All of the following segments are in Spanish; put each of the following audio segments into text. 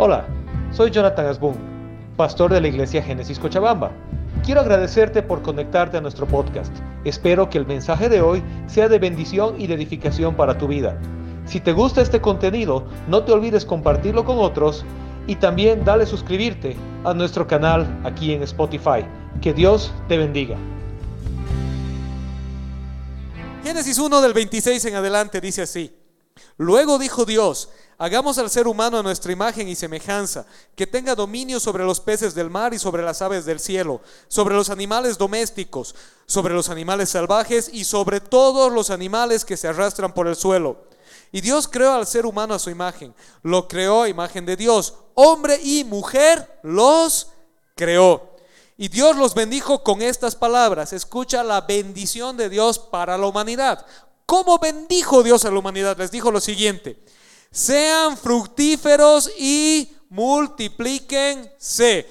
Hola, soy Jonathan Asbun, pastor de la iglesia Génesis Cochabamba. Quiero agradecerte por conectarte a nuestro podcast. Espero que el mensaje de hoy sea de bendición y de edificación para tu vida. Si te gusta este contenido, no te olvides compartirlo con otros y también dale suscribirte a nuestro canal aquí en Spotify. Que Dios te bendiga. Génesis 1 del 26 en adelante dice así. Luego dijo Dios, hagamos al ser humano a nuestra imagen y semejanza, que tenga dominio sobre los peces del mar y sobre las aves del cielo, sobre los animales domésticos, sobre los animales salvajes y sobre todos los animales que se arrastran por el suelo. Y Dios creó al ser humano a su imagen, lo creó a imagen de Dios, hombre y mujer los creó. Y Dios los bendijo con estas palabras. Escucha la bendición de Dios para la humanidad. ¿Cómo bendijo Dios a la humanidad? Les dijo lo siguiente. Sean fructíferos y multiplíquense.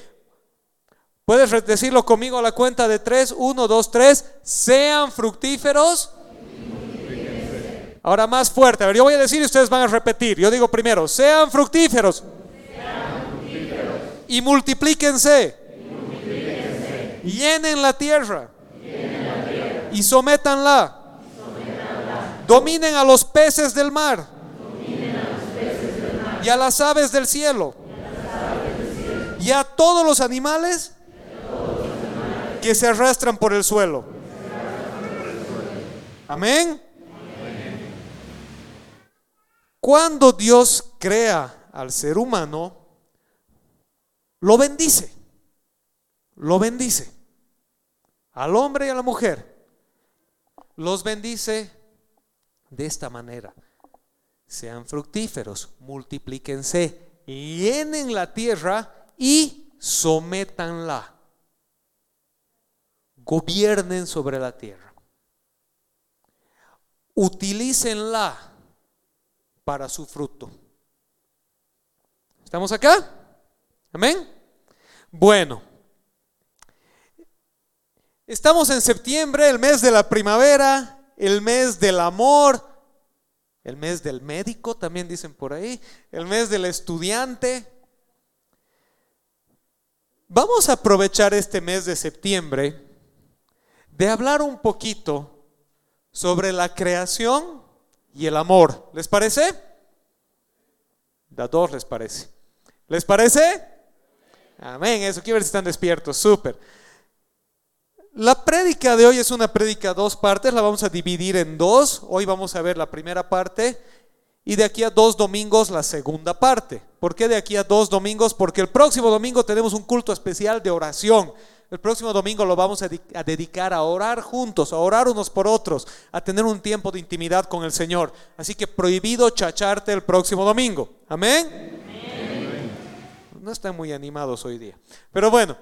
¿Puedes decirlo conmigo a la cuenta de tres? Uno, dos, tres. Sean fructíferos. Ahora más fuerte. A ver, yo voy a decir y ustedes van a repetir. Yo digo primero, sean fructíferos. Y multiplíquense. Llenen la tierra. Y sométanla. Dominen a los peces del mar. Y a las aves del cielo. Y a todos los animales que se arrastran por el suelo. Amén. Cuando Dios crea al ser humano, lo bendice. Lo bendice. Al hombre y a la mujer. Los bendice de esta manera. Sean fructíferos, multiplíquense, llenen la tierra y sométanla. Gobiernen sobre la tierra. Utilícenla para su fruto. ¿Estamos acá? Amén. Bueno, estamos en septiembre, el mes de la primavera, el mes del amor, el mes del médico, también dicen por ahí, el mes del estudiante. Vamos a aprovechar este mes de septiembre de hablar un poquito sobre la creación y el amor. ¿Les parece? A dos les parece. ¿Les parece? Amén, eso quiero ver si están despiertos, súper. La prédica de hoy es una prédica dos partes, la vamos a dividir en dos. Hoy vamos a ver la primera parte y de aquí a dos domingos la segunda parte. ¿Por qué de aquí a dos domingos? Porque el próximo domingo tenemos un culto especial de oración. El próximo domingo lo vamos a, dedicar a orar juntos, a orar unos por otros, a tener un tiempo de intimidad con el Señor. Así que prohibido chacharte el próximo domingo. Amén. No están muy animados hoy día. Pero bueno,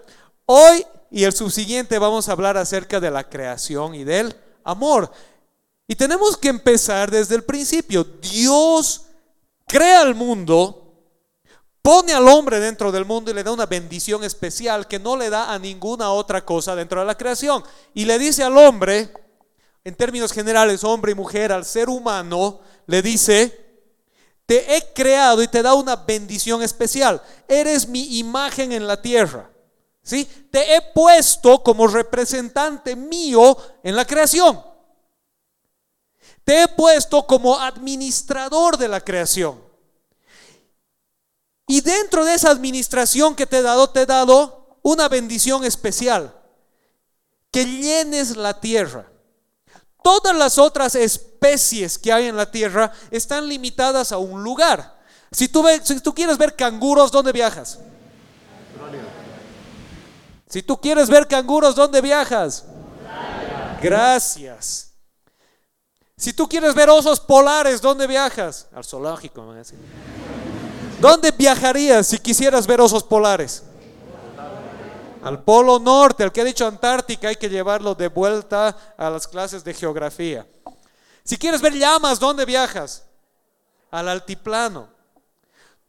Hoy y el subsiguiente vamos a hablar acerca de la creación y del amor. Y tenemos que empezar desde el principio. Dios crea el mundo, pone al hombre dentro del mundo y le da una bendición especial que no le da a ninguna otra cosa dentro de la creación. Y le dice al hombre, en términos generales, hombre y mujer, al ser humano, le dice, te he creado y te da una bendición especial. Eres mi imagen en la tierra. ¿Sí? Te he puesto como representante mío en la creación. Te he puesto como administrador de la creación. Y dentro de esa administración que te he dado, te he dado una bendición especial. Que llenes la tierra. Todas las otras especies que hay en la tierra están limitadas a un lugar. Si tú, si tú quieres ver canguros, ¿dónde viajas? Si tú quieres ver canguros, ¿dónde viajas? Gracias. Si tú quieres ver osos polares, ¿dónde viajas? Al zoológico. ¿Dónde viajarías si quisieras ver osos polares? Al Polo Norte, al que ha dicho Antártica, hay que llevarlo de vuelta a las clases de geografía. Si quieres ver llamas, ¿dónde viajas? Al altiplano.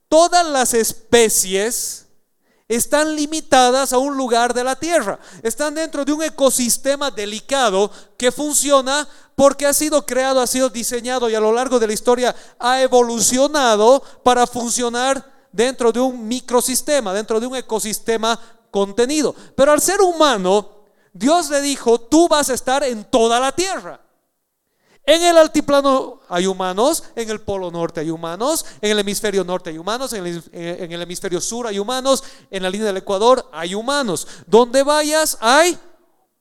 Todas las especies están limitadas a un lugar de la tierra. Están dentro de un ecosistema delicado que funciona porque ha sido creado, ha sido diseñado y a lo largo de la historia ha evolucionado para funcionar dentro de un microsistema, dentro de un ecosistema contenido. Pero al ser humano, Dios le dijo, tú vas a estar en toda la tierra. En el altiplano hay humanos, en el polo norte hay humanos, en el hemisferio norte hay humanos, en el, en el, hemisferio sur hay humanos, en la línea del Ecuador hay humanos. Donde vayas hay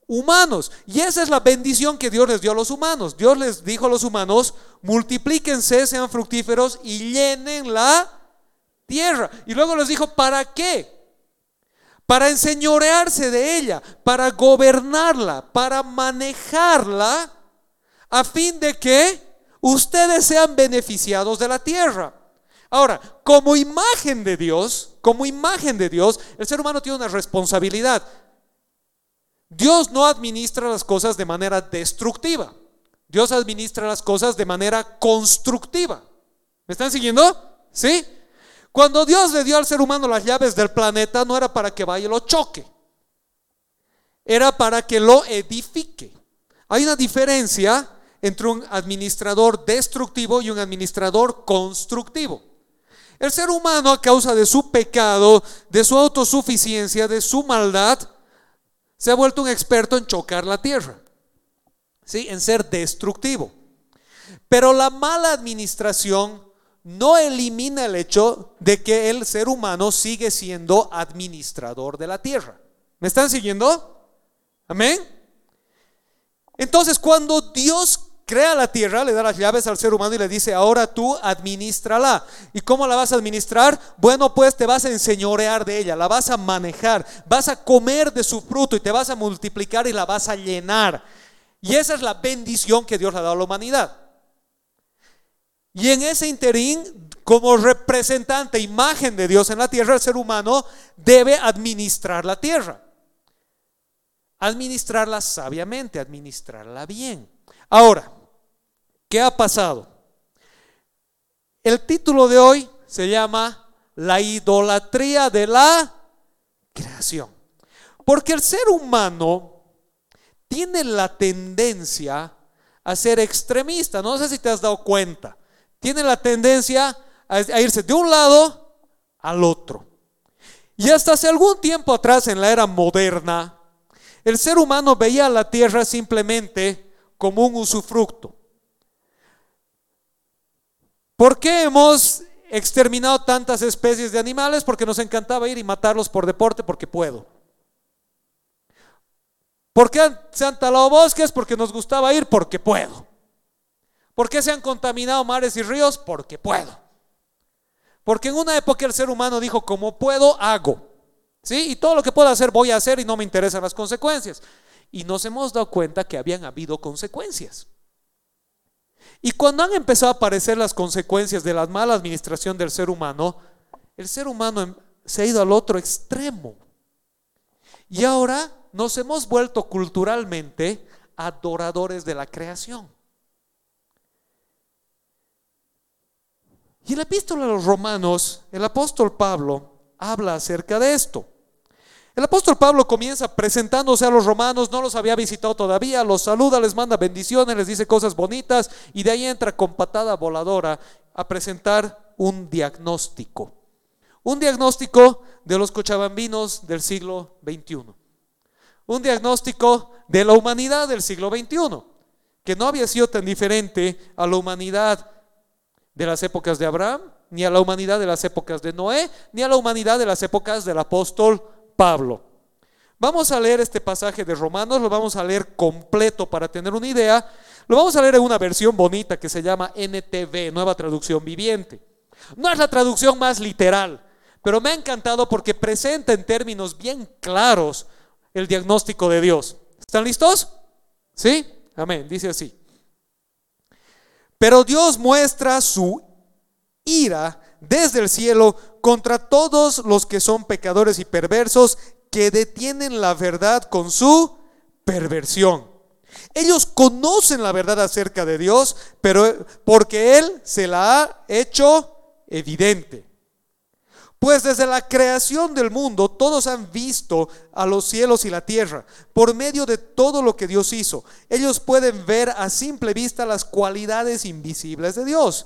humanos. Y esa es la bendición que Dios les dio a los humanos. Dios les dijo a los humanos, multiplíquense, sean fructíferos y llenen la tierra. Y luego les dijo, ¿para qué? Para enseñorearse de ella, para gobernarla, para manejarla, a fin de que ustedes sean beneficiados de la tierra. Ahora, como imagen de Dios, como imagen de Dios, el ser humano tiene una responsabilidad. Dios no administra las cosas de manera destructiva. Dios administra las cosas de manera constructiva. ¿Me están siguiendo? ¿Sí? Cuando Dios le dio al ser humano las llaves del planeta, no era para que vaya y lo choque. Era para que lo edifique. Hay una diferencia entre un administrador destructivo y un administrador constructivo. El ser humano, a causa de su pecado, de su autosuficiencia, de su maldad, se ha vuelto un experto en chocar la tierra, ¿sí? en ser destructivo. Pero la mala administración no elimina el hecho de que el ser humano sigue siendo administrador de la tierra. ¿Me están siguiendo? Amén. Entonces, cuando Dios crea la tierra, le da las llaves al ser humano y le dice, ahora tú administrala. ¿Y cómo la vas a administrar? Bueno, pues te vas a enseñorear de ella, la vas a manejar, vas a comer de su fruto y te vas a multiplicar y la vas a llenar. Y esa es la bendición que Dios le ha dado a la humanidad. Y en ese interín, como representante, imagen de Dios en la tierra, el ser humano debe administrar la tierra. Administrarla sabiamente, administrarla bien. Ahora, ¿Qué ha pasado? El título de hoy se llama La idolatría de la creación. Porque el ser humano tiene la tendencia a ser extremista. No sé si te has dado cuenta. Tiene la tendencia a, irse de un lado al otro. Y hasta hace algún tiempo atrás, en la era moderna, el ser humano veía la tierra simplemente como un usufructo. ¿Por qué hemos exterminado tantas especies de animales? Porque nos encantaba ir y matarlos por deporte, porque puedo. ¿Por qué se han talado bosques? Porque nos gustaba ir, porque puedo. ¿Por qué se han contaminado mares y ríos? Porque puedo. Porque en una época el ser humano dijo, como puedo, hago. ¿Sí? Y todo lo que puedo hacer, voy a hacer y no me interesan las consecuencias. Y nos hemos dado cuenta que habían habido consecuencias. Y cuando han empezado a aparecer las consecuencias de la mala administración del ser humano, el ser humano em, se ha ido al otro extremo. Y ahora nos hemos vuelto culturalmente adoradores de la creación. Y en la epístola a los romanos, el apóstol Pablo habla acerca de esto. El apóstol Pablo comienza presentándose a los romanos, no los había visitado todavía, los saluda, les manda bendiciones, les dice cosas bonitas y de ahí entra con patada voladora a presentar un diagnóstico. Un diagnóstico de los cochabambinos del siglo XXI. Un diagnóstico de la humanidad del siglo XXI, que no había sido tan diferente a la humanidad de las épocas de Abraham, ni a la humanidad de las épocas de Noé, ni a la humanidad de las épocas del apóstol Pablo. Vamos a leer este pasaje de Romanos, lo vamos a leer completo para tener una idea. Lo vamos a leer en una versión bonita que se llama NTV, Nueva Traducción Viviente. No es la traducción más literal, pero me ha encantado porque presenta en términos bien claros el diagnóstico de Dios. ¿Están listos? ¿Sí? Amén. Dice así. Pero Dios muestra su ira desde el cielo contra todos los que son pecadores y perversos que detienen la verdad con su perversión. Ellos conocen la verdad acerca de Dios, pero porque Él se la ha hecho evidente. Pues desde la creación del mundo todos han visto a los cielos y la tierra por medio de todo lo que Dios hizo. Ellos pueden ver a simple vista las cualidades invisibles de Dios,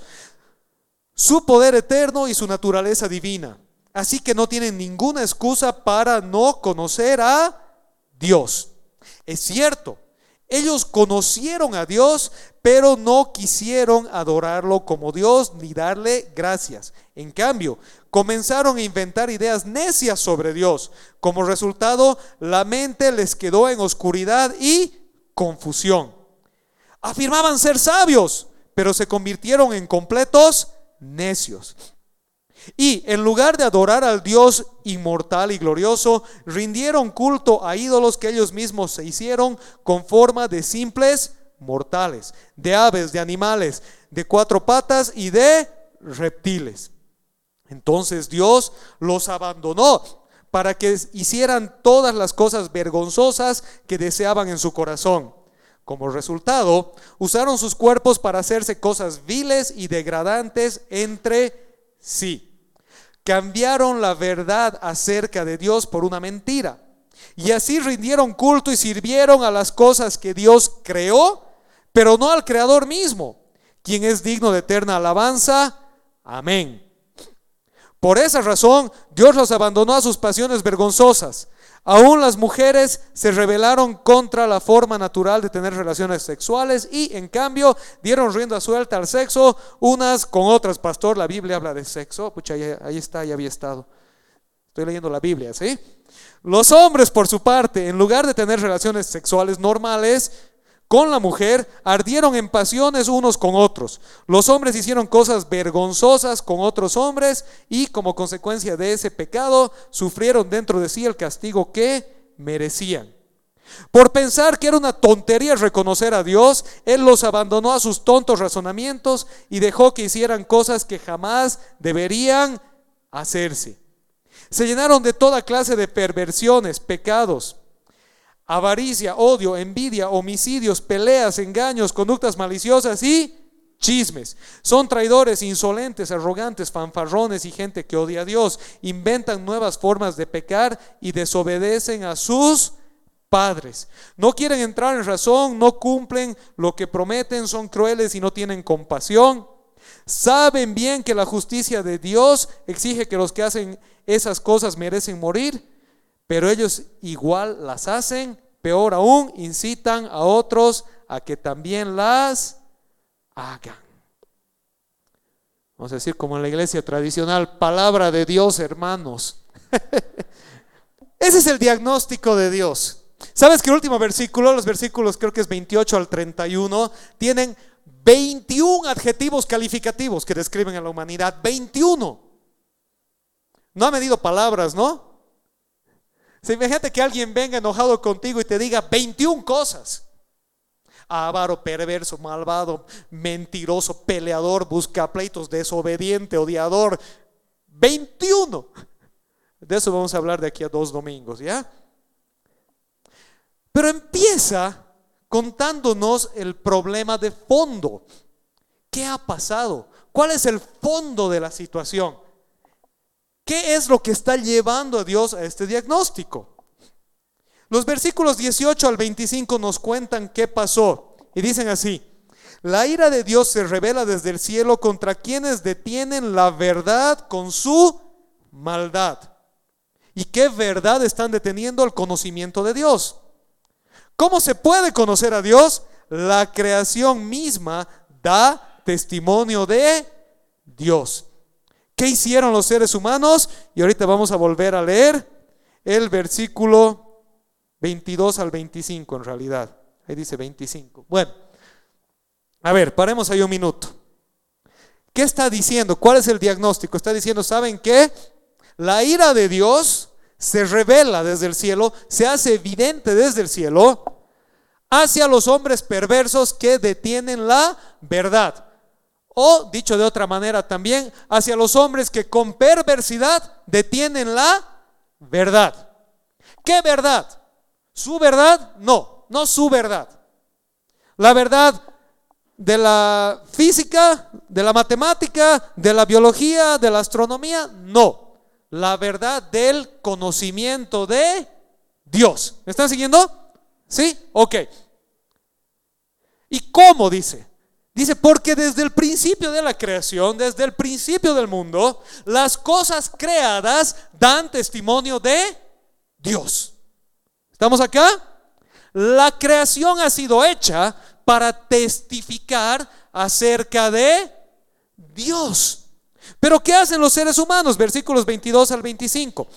su poder eterno y su naturaleza divina. Así que no tienen ninguna excusa para no conocer a Dios. Es cierto, ellos conocieron a Dios, pero no quisieron adorarlo como Dios ni darle gracias. En cambio, comenzaron a inventar ideas necias sobre Dios. Como resultado, la mente les quedó en oscuridad y confusión. Afirmaban ser sabios, pero se convirtieron en completos necios. Y en lugar de adorar al Dios inmortal y glorioso, rindieron culto a ídolos que ellos mismos se hicieron con forma de simples mortales, de aves, de animales, de cuatro patas y de reptiles. Entonces Dios los abandonó para que hicieran todas las cosas vergonzosas que deseaban en su corazón. Como resultado, usaron sus cuerpos para hacerse cosas viles y degradantes entre sí cambiaron la verdad acerca de Dios por una mentira. Y así rindieron culto y sirvieron a las cosas que Dios creó, pero no al Creador mismo, quien es digno de eterna alabanza. Amén. Por esa razón, Dios los abandonó a sus pasiones vergonzosas Aún las mujeres se rebelaron contra la forma natural de tener relaciones sexuales y en cambio dieron rienda suelta al sexo unas con otras. Pastor, la Biblia habla de sexo. Pucha, ahí, está, ya había estado. Estoy leyendo la Biblia, ¿sí? Los hombres, por su parte, en lugar de tener relaciones sexuales normales, con la mujer, ardieron en pasiones unos con otros. Los hombres hicieron cosas vergonzosas con otros hombres y como consecuencia de ese pecado sufrieron dentro de sí el castigo que merecían. Por pensar que era una tontería reconocer a Dios, Él los abandonó a sus tontos razonamientos y dejó que hicieran cosas que jamás deberían hacerse. Se llenaron de toda clase de perversiones, pecados avaricia, odio, envidia, homicidios, peleas, engaños, conductas maliciosas y chismes. Son traidores, insolentes, arrogantes, fanfarrones y gente que odia a Dios. Inventan nuevas formas de pecar y desobedecen a sus padres. No quieren entrar en razón, no cumplen lo que prometen, son crueles y no tienen compasión. Saben bien que la justicia de Dios exige que los que hacen esas cosas merecen morir pero ellos igual las hacen, peor aún, incitan a otros a que también las hagan. Vamos a decir como en la iglesia tradicional, palabra de Dios, hermanos. Ese es el diagnóstico de Dios. ¿Sabes que el último versículo, los versículos creo que es 28 al 31, tienen 21 adjetivos calificativos que describen a la humanidad? 21. No ha medido palabras, ¿no? Si imagínate que alguien venga enojado contigo y te diga 21 cosas. Avaro, perverso, malvado, mentiroso, peleador, busca pleitos, desobediente, odiador. 21. De eso vamos a hablar de aquí a dos domingos, ¿ya? Pero empieza contándonos el problema de fondo. ¿Qué ha pasado? ¿Cuál es el fondo de la situación? ¿Qué es lo que está llevando a Dios a este diagnóstico? Los versículos 18 al 25 nos cuentan qué pasó y dicen así, la ira de Dios se revela desde el cielo contra quienes detienen la verdad con su maldad. ¿Y qué verdad están deteniendo el conocimiento de Dios? ¿Cómo se puede conocer a Dios? La creación misma da testimonio de Dios. ¿Qué hicieron los seres humanos? Y ahorita vamos a volver a leer el versículo 22 al 25 en realidad. Ahí dice 25. Bueno, a ver, paremos ahí un minuto. ¿Qué está diciendo? ¿Cuál es el diagnóstico? Está diciendo, ¿saben qué? La ira de Dios se revela desde el cielo, se hace evidente desde el cielo hacia los hombres perversos que detienen la verdad. O, dicho de otra manera también, hacia los hombres que con perversidad detienen la verdad. ¿Qué verdad? ¿Su verdad? No, no su verdad. La verdad de la física, de la matemática, de la biología, de la astronomía, no. La verdad del conocimiento de Dios. ¿Me están siguiendo? ¿Sí? Ok. ¿Y cómo dice? Dice, porque desde el principio de la creación, desde el principio del mundo, las cosas creadas dan testimonio de Dios. ¿Estamos acá? La creación ha sido hecha para testificar acerca de Dios. Pero ¿qué hacen los seres humanos? Versículos 22 al 25.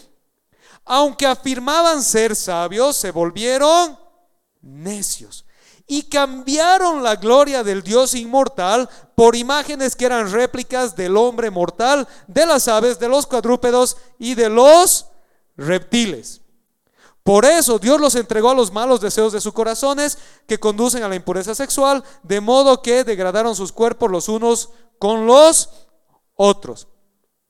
Aunque afirmaban ser sabios, se volvieron necios y cambiaron la gloria del Dios inmortal por imágenes que eran réplicas del hombre mortal, de las aves, de los cuadrúpedos y de los reptiles. Por eso Dios los entregó a los malos deseos de sus corazones que conducen a la impureza sexual, de modo que degradaron sus cuerpos los unos con los otros.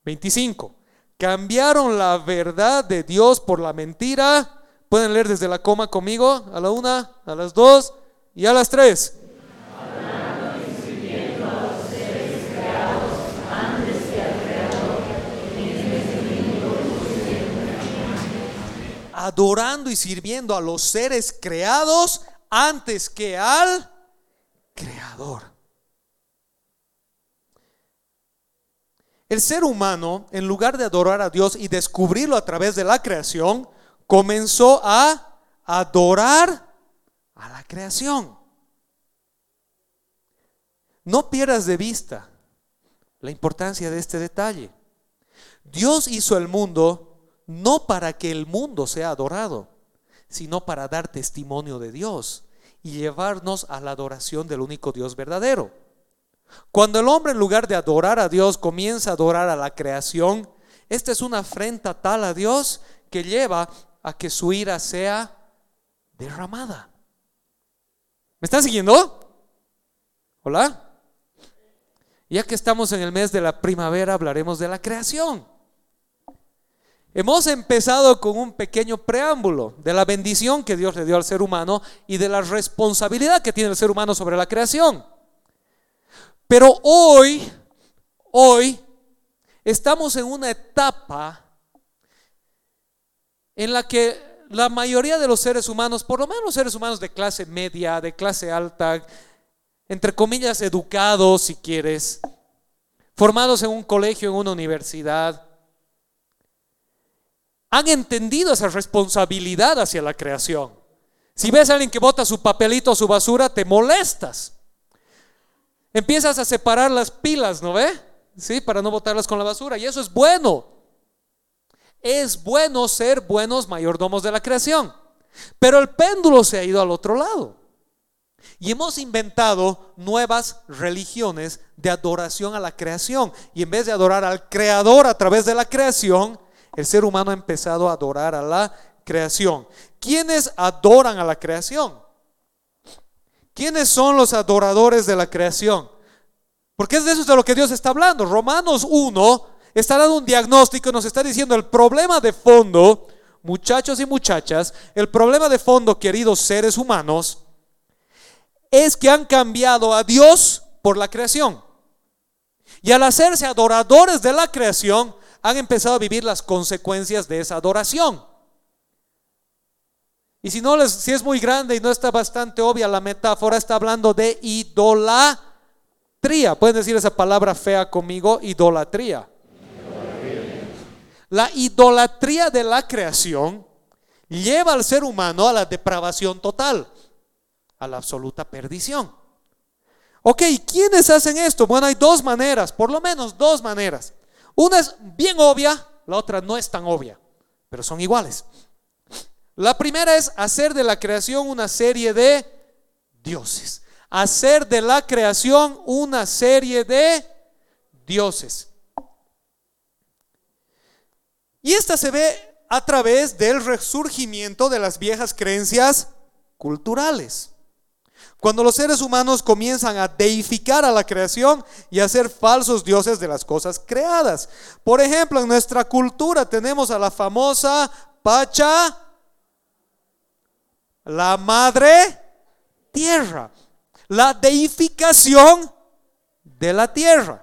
25. Cambiaron la verdad de Dios por la mentira. Pueden leer desde la coma conmigo, a la una, a las dos y a las tres. Adorando y sirviendo a los seres creados antes que al creador. El ser humano, en lugar de adorar a Dios y descubrirlo a través de la creación, comenzó a adorar a la creación. No pierdas de vista la importancia de este detalle. Dios hizo el mundo no para que el mundo sea adorado, sino para dar testimonio de Dios y llevarnos a la adoración del único Dios verdadero. Cuando el hombre en lugar de adorar a Dios comienza a adorar a la creación, esta es una afrenta tal a Dios que lleva a que su ira sea derramada. ¿Me están siguiendo? Hola. Ya que estamos en el mes de la primavera, hablaremos de la creación. Hemos empezado con un pequeño preámbulo de la bendición que Dios le dio al ser humano y de la responsabilidad que tiene el ser humano sobre la creación. Pero hoy, hoy, estamos en una etapa en la que la mayoría de los seres humanos, por lo menos los seres humanos de clase media, de clase alta, entre comillas educados si quieres, formados en un colegio, en una universidad, han entendido esa responsabilidad hacia la creación. Si ves a alguien que bota su papelito o su basura, te molestas. Empiezas a separar las pilas, ¿no ve? Sí, para no botarlas con la basura. Y eso es bueno. Es bueno ser buenos mayordomos de la creación. Pero el péndulo se ha ido al otro lado. Y hemos inventado nuevas religiones de adoración a la creación. Y en vez de adorar al creador a través de la creación, el ser humano ha empezado a adorar a la creación. ¿Quiénes adoran a la creación? ¿Quiénes son los adoradores de la creación? Porque es de eso de lo que Dios está hablando. Romanos 1 está dando un diagnóstico nos está diciendo el problema de fondo, muchachos y muchachas, el problema de fondo, queridos seres humanos, es que han cambiado a Dios por la creación. Y al hacerse adoradores de la creación, han empezado a vivir las consecuencias de esa adoración. Y si no les, si es muy grande y no está bastante obvia la metáfora, está hablando de idolatría. Pueden decir esa palabra fea conmigo, idolatría. La idolatría de la creación lleva al ser humano a la depravación total, a la absoluta perdición. Ok, ¿quiénes hacen esto? Bueno, hay dos maneras, por lo menos dos maneras. Una es bien obvia, la otra no es tan obvia, pero son iguales. La primera es hacer de la creación una serie de dioses. Hacer de la creación una serie de dioses. Y esta se ve a través del resurgimiento de las viejas creencias culturales. Cuando los seres humanos comienzan a deificar a la creación y a ser falsos dioses de las cosas creadas. Por ejemplo, en nuestra cultura tenemos a la famosa Pacha la madre tierra, la deificación de la tierra.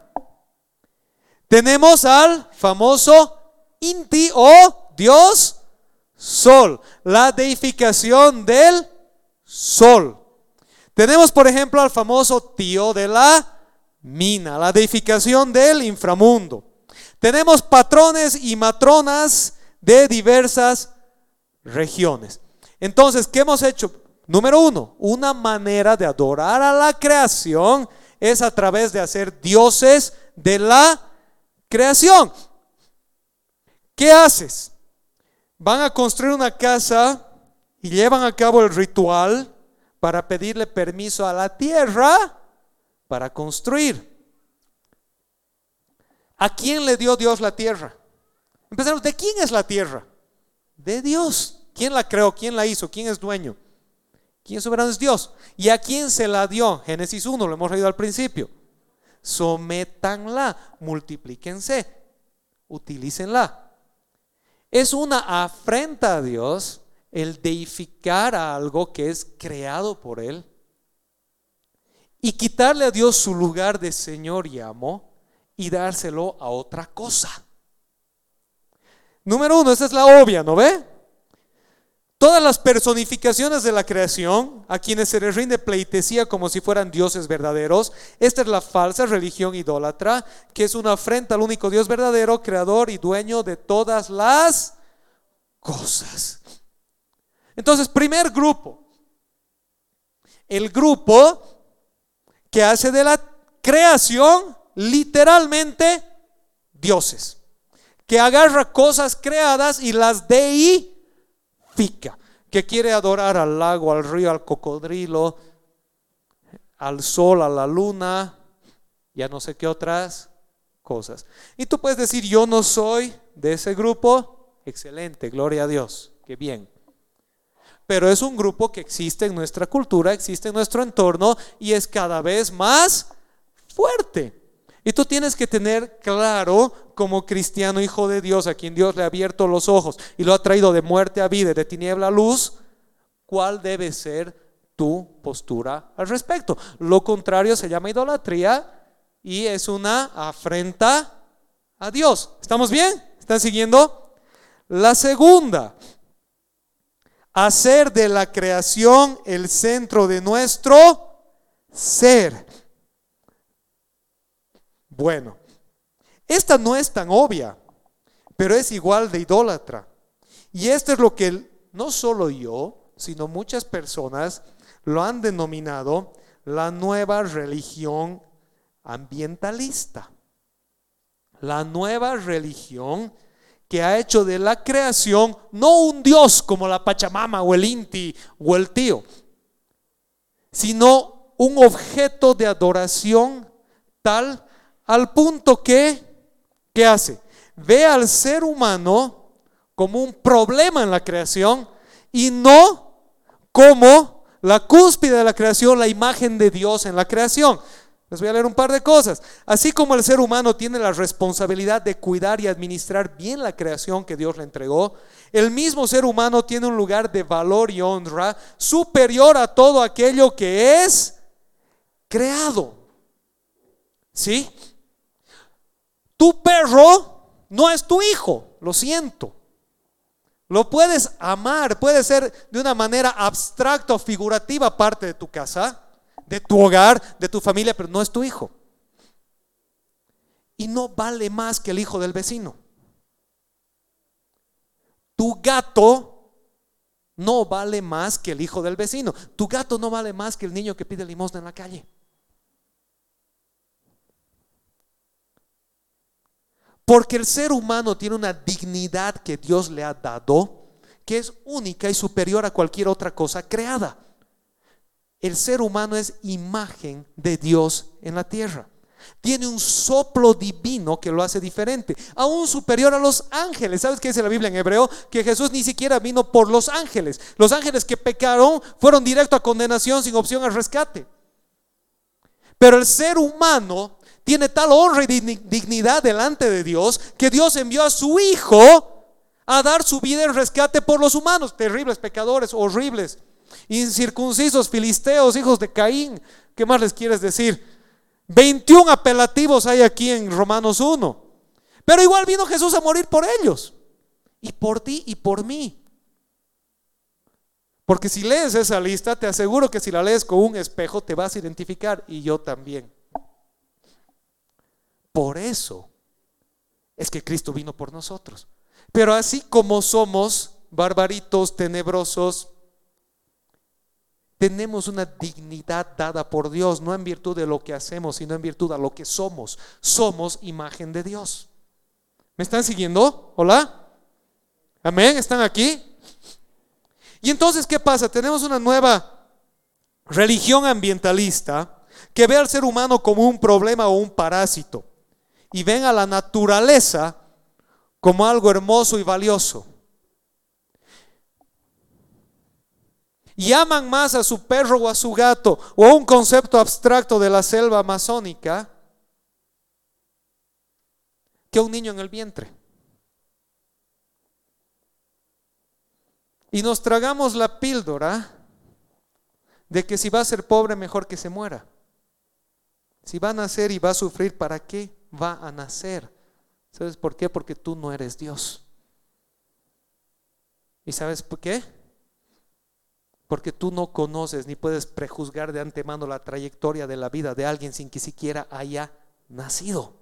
Tenemos al famoso Inti o Dios Sol, la deificación del Sol. Tenemos, por ejemplo, al famoso tío de la mina, la deificación del inframundo. Tenemos patrones y matronas de diversas regiones. Entonces, ¿qué hemos hecho? Número uno, una manera de adorar a la creación es a través de hacer dioses de la creación. ¿Qué haces? Van a construir una casa y llevan a cabo el ritual para pedirle permiso a la tierra para construir. ¿A quién le dio Dios la tierra? Empezamos, ¿de quién es la tierra? De Dios. ¿Quién la creó? ¿Quién la hizo? ¿Quién es dueño? ¿Quién soberano? Es Dios. ¿Y a quién se la dio? Génesis 1, lo hemos leído al principio. Sométanla, multiplíquense, utilícenla. Es una afrenta a Dios el deificar a algo que es creado por Él y quitarle a Dios su lugar de Señor y amo y dárselo a otra cosa. Número uno, esa es la obvia, ¿no ve? Todas las personificaciones de la creación, a quienes se les rinde pleitesía como si fueran dioses verdaderos, esta es la falsa religión idólatra, que es una afrenta al único Dios verdadero, creador y dueño de todas las cosas. Entonces, primer grupo, el grupo que hace de la creación literalmente dioses, que agarra cosas creadas y las deifica que quiere adorar al lago, al río, al cocodrilo, al sol, a la luna, ya no sé qué otras cosas. Y tú puedes decir, yo no soy de ese grupo, excelente, gloria a Dios, qué bien. Pero es un grupo que existe en nuestra cultura, existe en nuestro entorno y es cada vez más fuerte. Y tú tienes que tener claro, como cristiano hijo de Dios, a quien Dios le ha abierto los ojos y lo ha traído de muerte a vida, de tiniebla a luz, cuál debe ser tu postura al respecto. Lo contrario se llama idolatría y es una afrenta a Dios. ¿Estamos bien? ¿Están siguiendo? La segunda, hacer de la creación el centro de nuestro ser. Bueno, esta no es tan obvia, pero es igual de idólatra. Y esto es lo que no solo yo, sino muchas personas lo han denominado la nueva religión ambientalista. La nueva religión que ha hecho de la creación no un dios como la Pachamama o el Inti o el tío, sino un objeto de adoración tal al punto que, ¿qué hace? Ve al ser humano como un problema en la creación y no como la cúspide de la creación, la imagen de Dios en la creación. Les voy a leer un par de cosas. Así como el ser humano tiene la responsabilidad de cuidar y administrar bien la creación que Dios le entregó, el mismo ser humano tiene un lugar de valor y honra superior a todo aquello que es creado. ¿Sí? Tu perro no es tu hijo, lo siento. Lo puedes amar, puede ser de una manera abstracta o figurativa parte de tu casa, de tu hogar, de tu familia, pero no es tu hijo. Y no vale más que el hijo del vecino. Tu gato no vale más que el hijo del vecino. Tu gato no vale más que el niño que pide limosna en la calle. Porque el ser humano tiene una dignidad que Dios le ha dado, que es única y superior a cualquier otra cosa creada. El ser humano es imagen de Dios en la tierra. Tiene un soplo divino que lo hace diferente, aún superior a los ángeles. ¿Sabes qué dice la Biblia en hebreo? Que Jesús ni siquiera vino por los ángeles. Los ángeles que pecaron fueron directo a condenación sin opción al rescate. Pero el ser humano tiene tal honra y dignidad delante de Dios que Dios envió a su Hijo a dar su vida en rescate por los humanos, terribles pecadores, horribles, incircuncisos, filisteos, hijos de Caín. ¿Qué más les quieres decir? 21 apelativos hay aquí en Romanos 1. Pero igual vino Jesús a morir por ellos. Y por ti y por mí. Porque si lees esa lista, te aseguro que si la lees con un espejo te vas a identificar y yo también. Por eso es que Cristo vino por nosotros. Pero así como somos barbaritos, tenebrosos, tenemos una dignidad dada por Dios, no en virtud de lo que hacemos, sino en virtud de lo que somos. Somos imagen de Dios. ¿Me están siguiendo? ¿Hola? ¿Amén? ¿Están aquí? Y entonces, ¿qué pasa? Tenemos una nueva religión ambientalista que ve al ser humano como un problema o un parásito y ven a la naturaleza como algo hermoso y valioso. Y aman más a su perro o a su gato o a un concepto abstracto de la selva amazónica que a un niño en el vientre. Y nos tragamos la píldora de que si va a ser pobre, mejor que se muera. Si va a nacer y va a sufrir, ¿para qué va a nacer? ¿Sabes por qué? Porque tú no eres Dios. ¿Y sabes por qué? Porque tú no conoces ni puedes prejuzgar de antemano la trayectoria de la vida de alguien sin que siquiera haya nacido.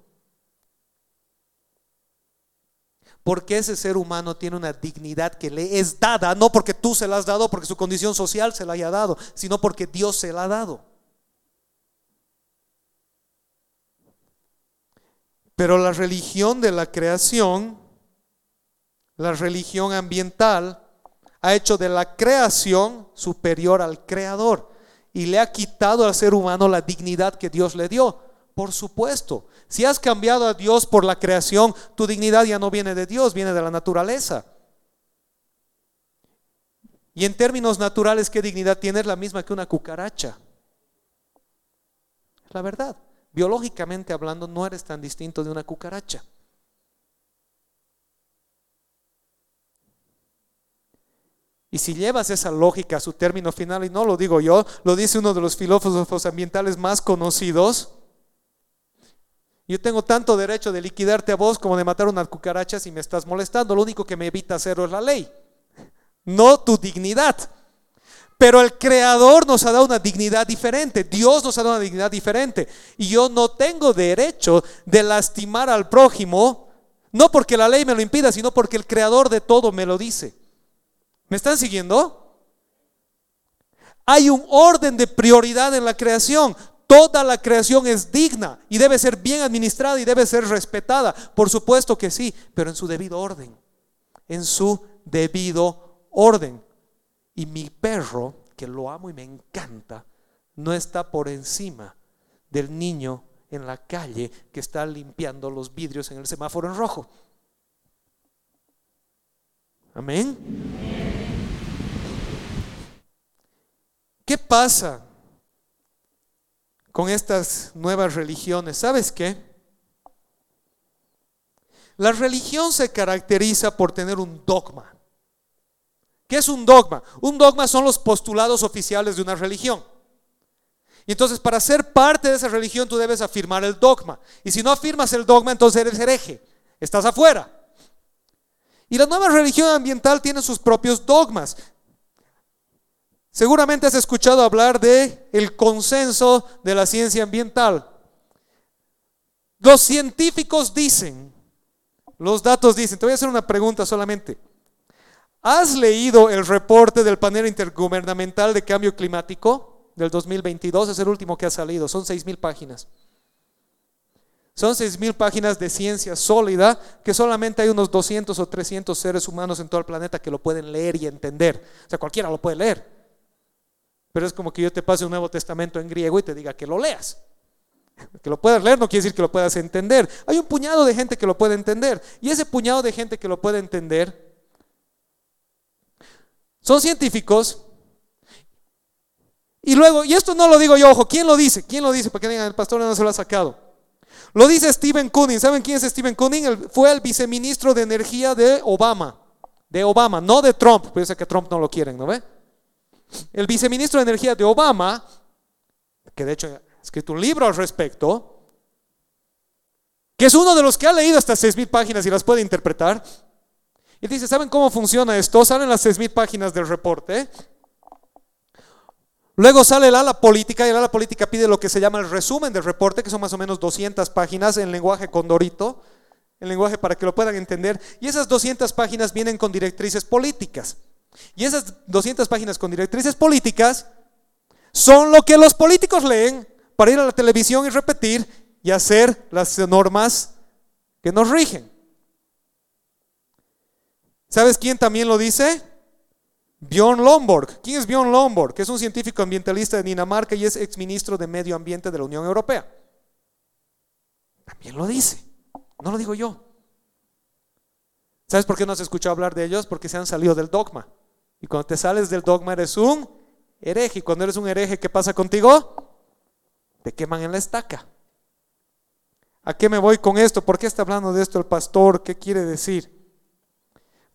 Porque ese ser humano tiene una dignidad que le es dada, no porque tú se la has dado, porque su condición social se la haya dado, sino porque Dios se la ha dado. Pero la religión de la creación, la religión ambiental, ha hecho de la creación superior al creador y le ha quitado al ser humano la dignidad que Dios le dio. Por supuesto, si has cambiado a Dios por la creación, tu dignidad ya no viene de Dios, viene de la naturaleza. Y en términos naturales, ¿qué dignidad tienes? La misma que una cucaracha. Es la verdad. Biológicamente hablando, no eres tan distinto de una cucaracha. Y si llevas esa lógica a su término final, y no lo digo yo, lo dice uno de los filósofos ambientales más conocidos, yo tengo tanto derecho de liquidarte a vos como de matar una cucaracha si me estás molestando. Lo único que me evita hacerlo es la ley, no tu dignidad. Pero el Creador nos ha dado una dignidad diferente, Dios nos ha dado una dignidad diferente. Y yo no tengo derecho de lastimar al prójimo, no porque la ley me lo impida, sino porque el Creador de todo me lo dice. ¿Me están siguiendo? Hay un orden de prioridad en la creación. Toda la creación es digna y debe ser bien administrada y debe ser respetada. Por supuesto que sí, pero en su debido orden. En su debido orden. Y mi perro, que lo amo y me encanta, no está por encima del niño en la calle que está limpiando los vidrios en el semáforo en rojo. Amén. ¿Qué pasa con estas nuevas religiones. ¿Sabes qué? La religión se caracteriza por tener un dogma. ¿Qué es un dogma? Un dogma son los postulados oficiales de una religión. Y entonces para ser parte de esa religión tú debes afirmar el dogma. Y si no afirmas el dogma, entonces eres hereje. Estás afuera. Y la nueva religión ambiental tiene sus propios dogmas. Seguramente has escuchado hablar de el consenso de la ciencia ambiental. Los científicos dicen, los datos dicen, te voy a hacer una pregunta solamente. ¿Has leído el reporte del panel intergubernamental de cambio climático del 2022? Es el último que ha salido, son seis mil páginas. Son seis mil páginas de ciencia sólida que solamente hay unos 200 o 300 seres humanos en todo el planeta que lo pueden leer y entender. O sea, cualquiera lo puede leer. Pero es como que yo te pase un Nuevo Testamento en griego y te diga que lo leas. Que lo puedas leer no quiere decir que lo puedas entender. Hay un puñado de gente que lo puede entender. Y ese puñado de gente que lo puede entender son científicos. Y luego, y esto no lo digo yo, ojo, ¿quién lo dice? ¿Quién lo dice? Para que digan, el pastor no se lo ha sacado. Lo dice Stephen Cunning. ¿Saben quién es Stephen Cunning? fue el viceministro de Energía de Obama. De Obama, no de Trump. Puede que Trump no lo quieren, ¿no ve? el viceministro de Energía de Obama, que de hecho ha escrito un libro al respecto, que es uno de los que ha leído estas seis mil páginas y las puede interpretar. Y dice, ¿saben cómo funciona esto? Salen las seis mil páginas del reporte. Luego sale el ala política y el ala política pide lo que se llama el resumen del reporte, que son más o menos 200 páginas en lenguaje condorito, en lenguaje para que lo puedan entender. Y esas 200 páginas vienen con directrices políticas. Y esas 200 páginas con directrices políticas son lo que los políticos leen para ir a la televisión y repetir y hacer las normas que nos rigen. ¿Sabes quién también lo dice? Bjorn Lomborg. ¿Quién es Bjorn Lomborg? Que es un científico ambientalista de Dinamarca y es exministro de Medio Ambiente de la Unión Europea. También lo dice. No lo digo yo. ¿Sabes por qué no has escuchado hablar de ellos? Porque se han salido del dogma. Y cuando te sales del dogma eres un hereje. Y cuando eres un hereje, ¿qué pasa contigo? Te queman en la estaca. ¿A qué me voy con esto? ¿Por qué está hablando de esto el pastor? ¿Qué quiere decir?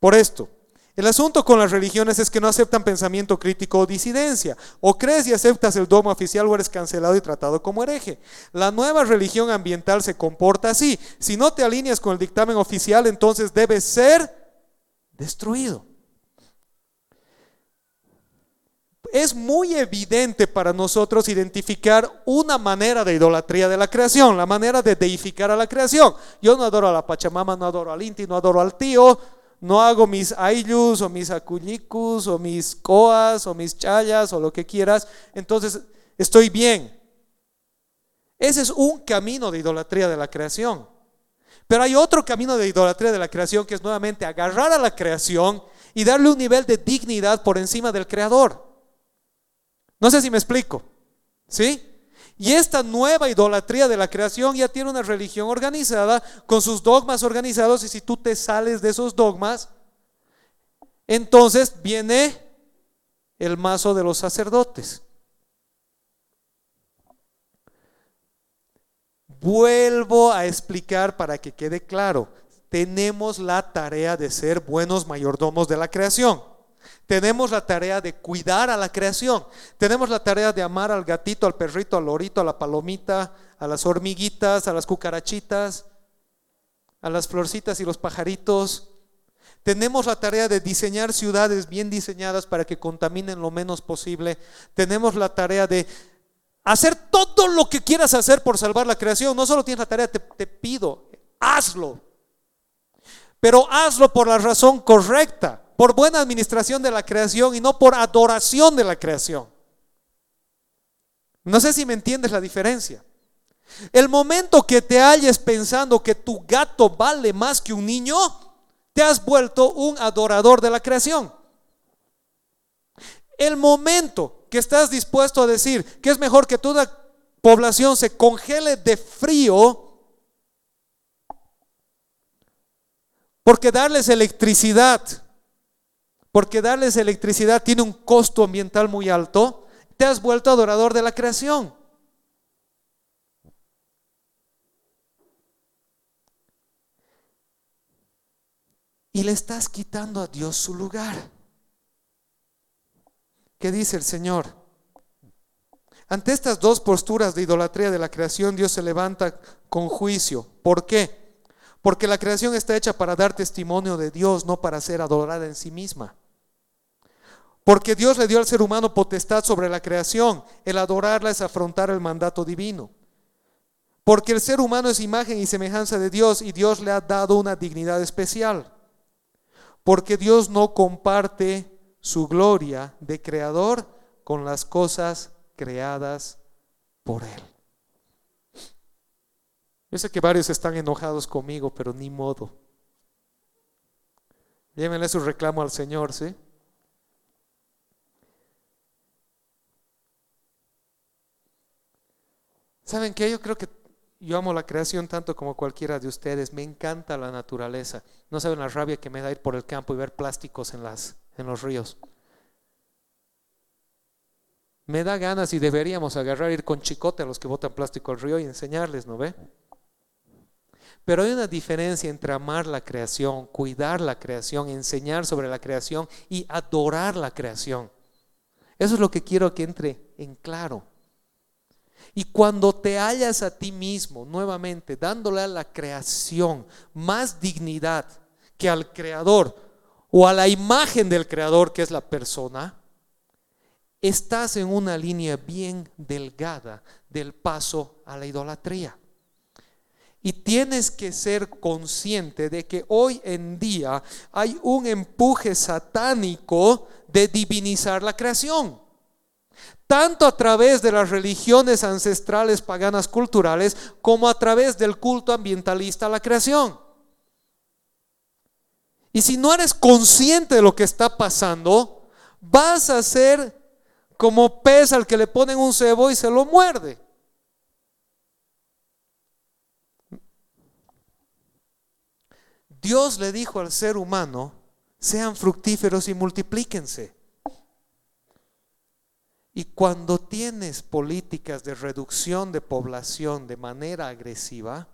Por esto, el asunto con las religiones es que no aceptan pensamiento crítico o disidencia. O crees y aceptas el dogma oficial o eres cancelado y tratado como hereje. La nueva religión ambiental se comporta así. Si no te alineas con el dictamen oficial, entonces debes ser destruido. Es muy evidente para nosotros identificar una manera de idolatría de la creación, la manera de deificar a la creación. Yo no adoro a la Pachamama, no adoro al Inti, no adoro al tío, no hago mis ayllus o mis aculicus o mis coas o mis chayas o lo que quieras, entonces estoy bien. Ese es un camino de idolatría de la creación. Pero hay otro camino de idolatría de la creación que es nuevamente agarrar a la creación y darle un nivel de dignidad por encima del creador. No sé si me explico. ¿Sí? Y esta nueva idolatría de la creación ya tiene una religión organizada con sus dogmas organizados y si tú te sales de esos dogmas, entonces viene el mazo de los sacerdotes. Vuelvo a explicar para que quede claro, tenemos la tarea de ser buenos mayordomos de la creación. Tenemos la tarea de cuidar a la creación. Tenemos la tarea de amar al gatito, al perrito, al lorito, a la palomita, a las hormiguitas, a las cucarachitas, a las florcitas y los pajaritos. Tenemos la tarea de diseñar ciudades bien diseñadas para que contaminen lo menos posible. Tenemos la tarea de hacer todo lo que quieras hacer por salvar la creación. No solo tienes la tarea, te, te pido, hazlo. Pero hazlo por la razón correcta por buena administración de la creación y no por adoración de la creación. No sé si me entiendes la diferencia. El momento que te halles pensando que tu gato vale más que un niño, te has vuelto un adorador de la creación. El momento que estás dispuesto a decir que es mejor que toda población se congele de frío, porque darles electricidad porque darles electricidad tiene un costo ambiental muy alto, te has vuelto adorador de la creación. Y le estás quitando a Dios su lugar. ¿Qué dice el Señor? Ante estas dos posturas de idolatría de la creación, Dios se levanta con juicio. ¿Por qué? Porque la creación está hecha para dar testimonio de Dios, no para ser adorada en sí misma. Porque Dios le dio al ser humano potestad sobre la creación. El adorarla es afrontar el mandato divino. Porque el ser humano es imagen y semejanza de Dios y Dios le ha dado una dignidad especial. Porque Dios no comparte su gloria de creador con las cosas creadas por Él. Yo sé que varios están enojados conmigo, pero ni modo. Llévenle su reclamo al Señor, ¿sí? ¿Saben qué? Yo creo que yo amo la creación tanto como cualquiera de ustedes. Me encanta la naturaleza. No saben la rabia que me da ir por el campo y ver plásticos en, las, en los ríos. Me da ganas y deberíamos agarrar, ir con chicote a los que botan plástico al río y enseñarles, ¿no ve? Pero hay una diferencia entre amar la creación, cuidar la creación, enseñar sobre la creación y adorar la creación. Eso es lo que quiero que entre en claro. Y cuando te hallas a ti mismo nuevamente dándole a la creación más dignidad que al creador o a la imagen del creador que es la persona, estás en una línea bien delgada del paso a la idolatría. Y tienes que ser consciente de que hoy en día hay un empuje satánico de divinizar la creación. Tanto a través de las religiones ancestrales paganas culturales como a través del culto ambientalista a la creación. Y si no eres consciente de lo que está pasando, vas a ser como pez al que le ponen un cebo y se lo muerde. Dios le dijo al ser humano, sean fructíferos y multiplíquense. Y cuando tienes políticas de reducción de población de manera agresiva,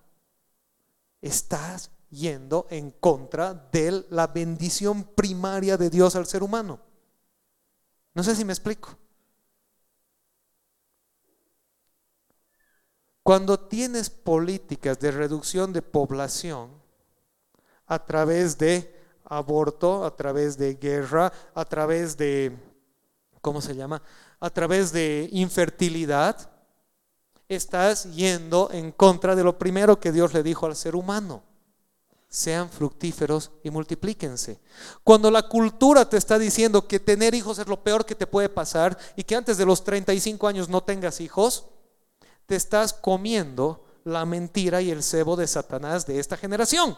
estás yendo en contra de la bendición primaria de Dios al ser humano. No sé si me explico. Cuando tienes políticas de reducción de población, a través de aborto, a través de guerra, a través de, ¿cómo se llama? A través de infertilidad, estás yendo en contra de lo primero que Dios le dijo al ser humano. Sean fructíferos y multiplíquense. Cuando la cultura te está diciendo que tener hijos es lo peor que te puede pasar y que antes de los 35 años no tengas hijos, te estás comiendo la mentira y el cebo de Satanás de esta generación.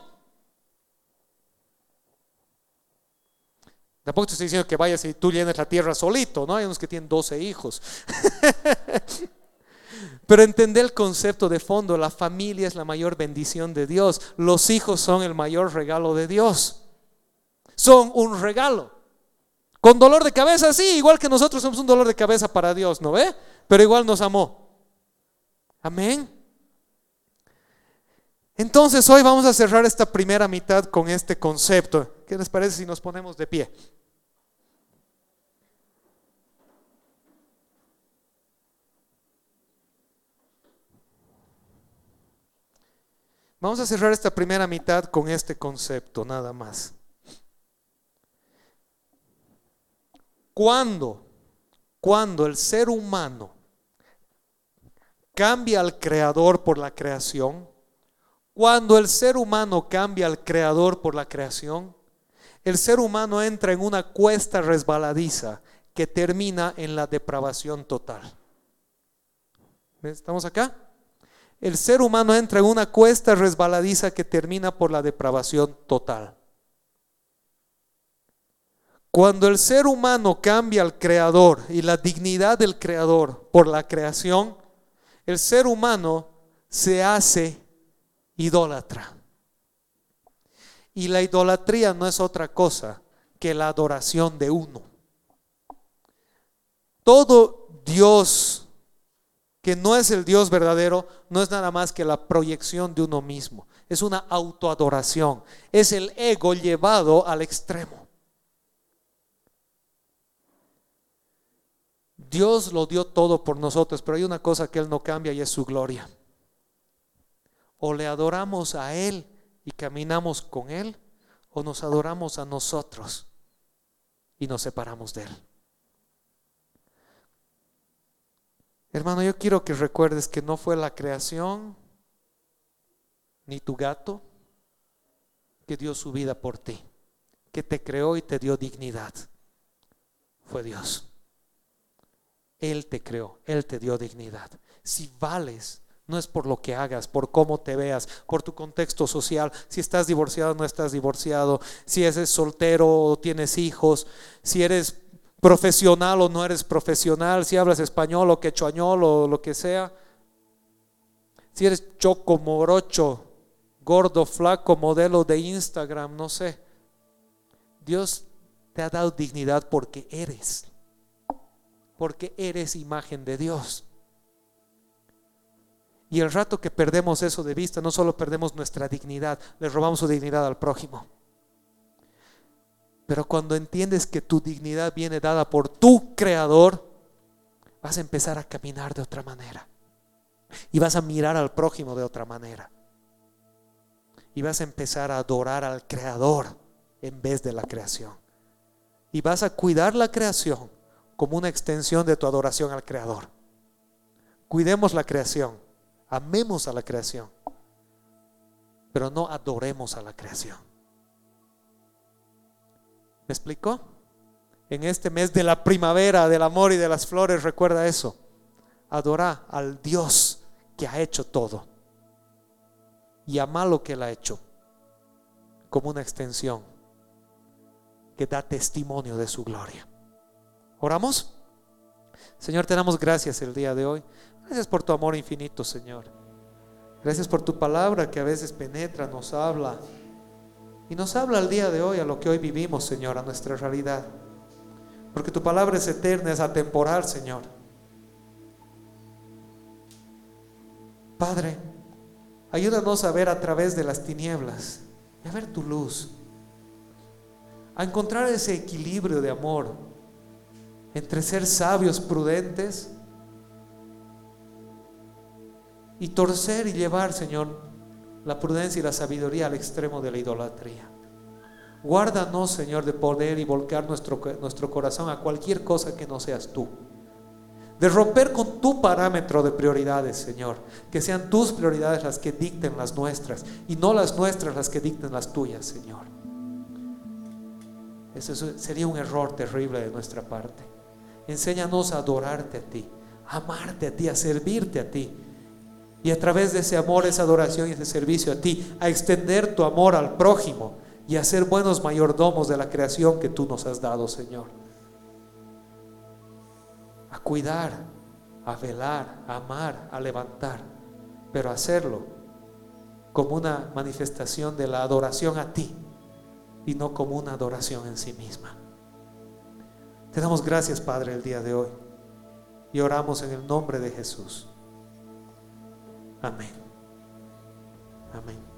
Tampoco te estoy diciendo que vayas y tú llenes la tierra solito, ¿no? Hay unos que tienen 12 hijos. Pero entender el concepto de fondo, la familia es la mayor bendición de Dios, los hijos son el mayor regalo de Dios. Son un regalo. Con dolor de cabeza, sí, igual que nosotros somos un dolor de cabeza para Dios, ¿no ve? Pero igual nos amó. Amén. Entonces hoy vamos a cerrar esta primera mitad con este concepto. ¿Qué les parece si nos ponemos de pie? Vamos a cerrar esta primera mitad con este concepto, nada más. Cuando, cuando el ser humano cambia al creador por la creación, cuando el ser humano cambia al creador por la creación, el ser humano entra en una cuesta resbaladiza que termina en la depravación total. ¿Estamos acá? El ser humano entra en una cuesta resbaladiza que termina por la depravación total. Cuando el ser humano cambia al creador y la dignidad del creador por la creación, el ser humano se hace idólatra. Y la idolatría no es otra cosa que la adoración de uno. Todo Dios que no es el Dios verdadero no es nada más que la proyección de uno mismo. Es una autoadoración. Es el ego llevado al extremo. Dios lo dio todo por nosotros, pero hay una cosa que Él no cambia y es su gloria. O le adoramos a Él y caminamos con Él o nos adoramos a nosotros y nos separamos de Él. Hermano, yo quiero que recuerdes que no fue la creación ni tu gato que dio su vida por ti, que te creó y te dio dignidad. Fue Dios. Él te creó, Él te dio dignidad. Si vales no es por lo que hagas, por cómo te veas, por tu contexto social, si estás divorciado o no estás divorciado, si eres soltero o tienes hijos, si eres profesional o no eres profesional, si hablas español o quechuañol o lo que sea. Si eres choco, morocho, gordo, flaco, modelo de Instagram, no sé. Dios te ha dado dignidad porque eres. Porque eres imagen de Dios. Y el rato que perdemos eso de vista, no solo perdemos nuestra dignidad, le robamos su dignidad al prójimo. Pero cuando entiendes que tu dignidad viene dada por tu creador, vas a empezar a caminar de otra manera. Y vas a mirar al prójimo de otra manera. Y vas a empezar a adorar al creador en vez de la creación. Y vas a cuidar la creación como una extensión de tu adoración al Creador. Cuidemos la creación, amemos a la creación, pero no adoremos a la creación. ¿Me explicó? En este mes de la primavera, del amor y de las flores, recuerda eso. Adora al Dios que ha hecho todo. Y ama lo que Él ha hecho como una extensión que da testimonio de su gloria. ¿Oramos? Señor, te damos gracias el día de hoy. Gracias por tu amor infinito, Señor. Gracias por tu palabra que a veces penetra, nos habla. Y nos habla el día de hoy a lo que hoy vivimos, Señor, a nuestra realidad. Porque tu palabra es eterna, es atemporal, Señor. Padre, ayúdanos a ver a través de las tinieblas y a ver tu luz. A encontrar ese equilibrio de amor entre ser sabios, prudentes y torcer y llevar, Señor, la prudencia y la sabiduría al extremo de la idolatría. Guárdanos, Señor, de poder y volcar nuestro, nuestro corazón a cualquier cosa que no seas tú. De romper con tu parámetro de prioridades, Señor. Que sean tus prioridades las que dicten las nuestras y no las nuestras las que dicten las tuyas, Señor. Eso sería un error terrible de nuestra parte. Enséñanos a adorarte a ti, a amarte a ti, a servirte a ti. Y a través de ese amor, esa adoración y ese servicio a ti, a extender tu amor al prójimo y a ser buenos mayordomos de la creación que tú nos has dado, Señor. A cuidar, a velar, a amar, a levantar, pero hacerlo como una manifestación de la adoración a ti y no como una adoración en sí misma. Te damos gracias, Padre, el día de hoy. Y oramos en el nombre de Jesús. Amén. Amén.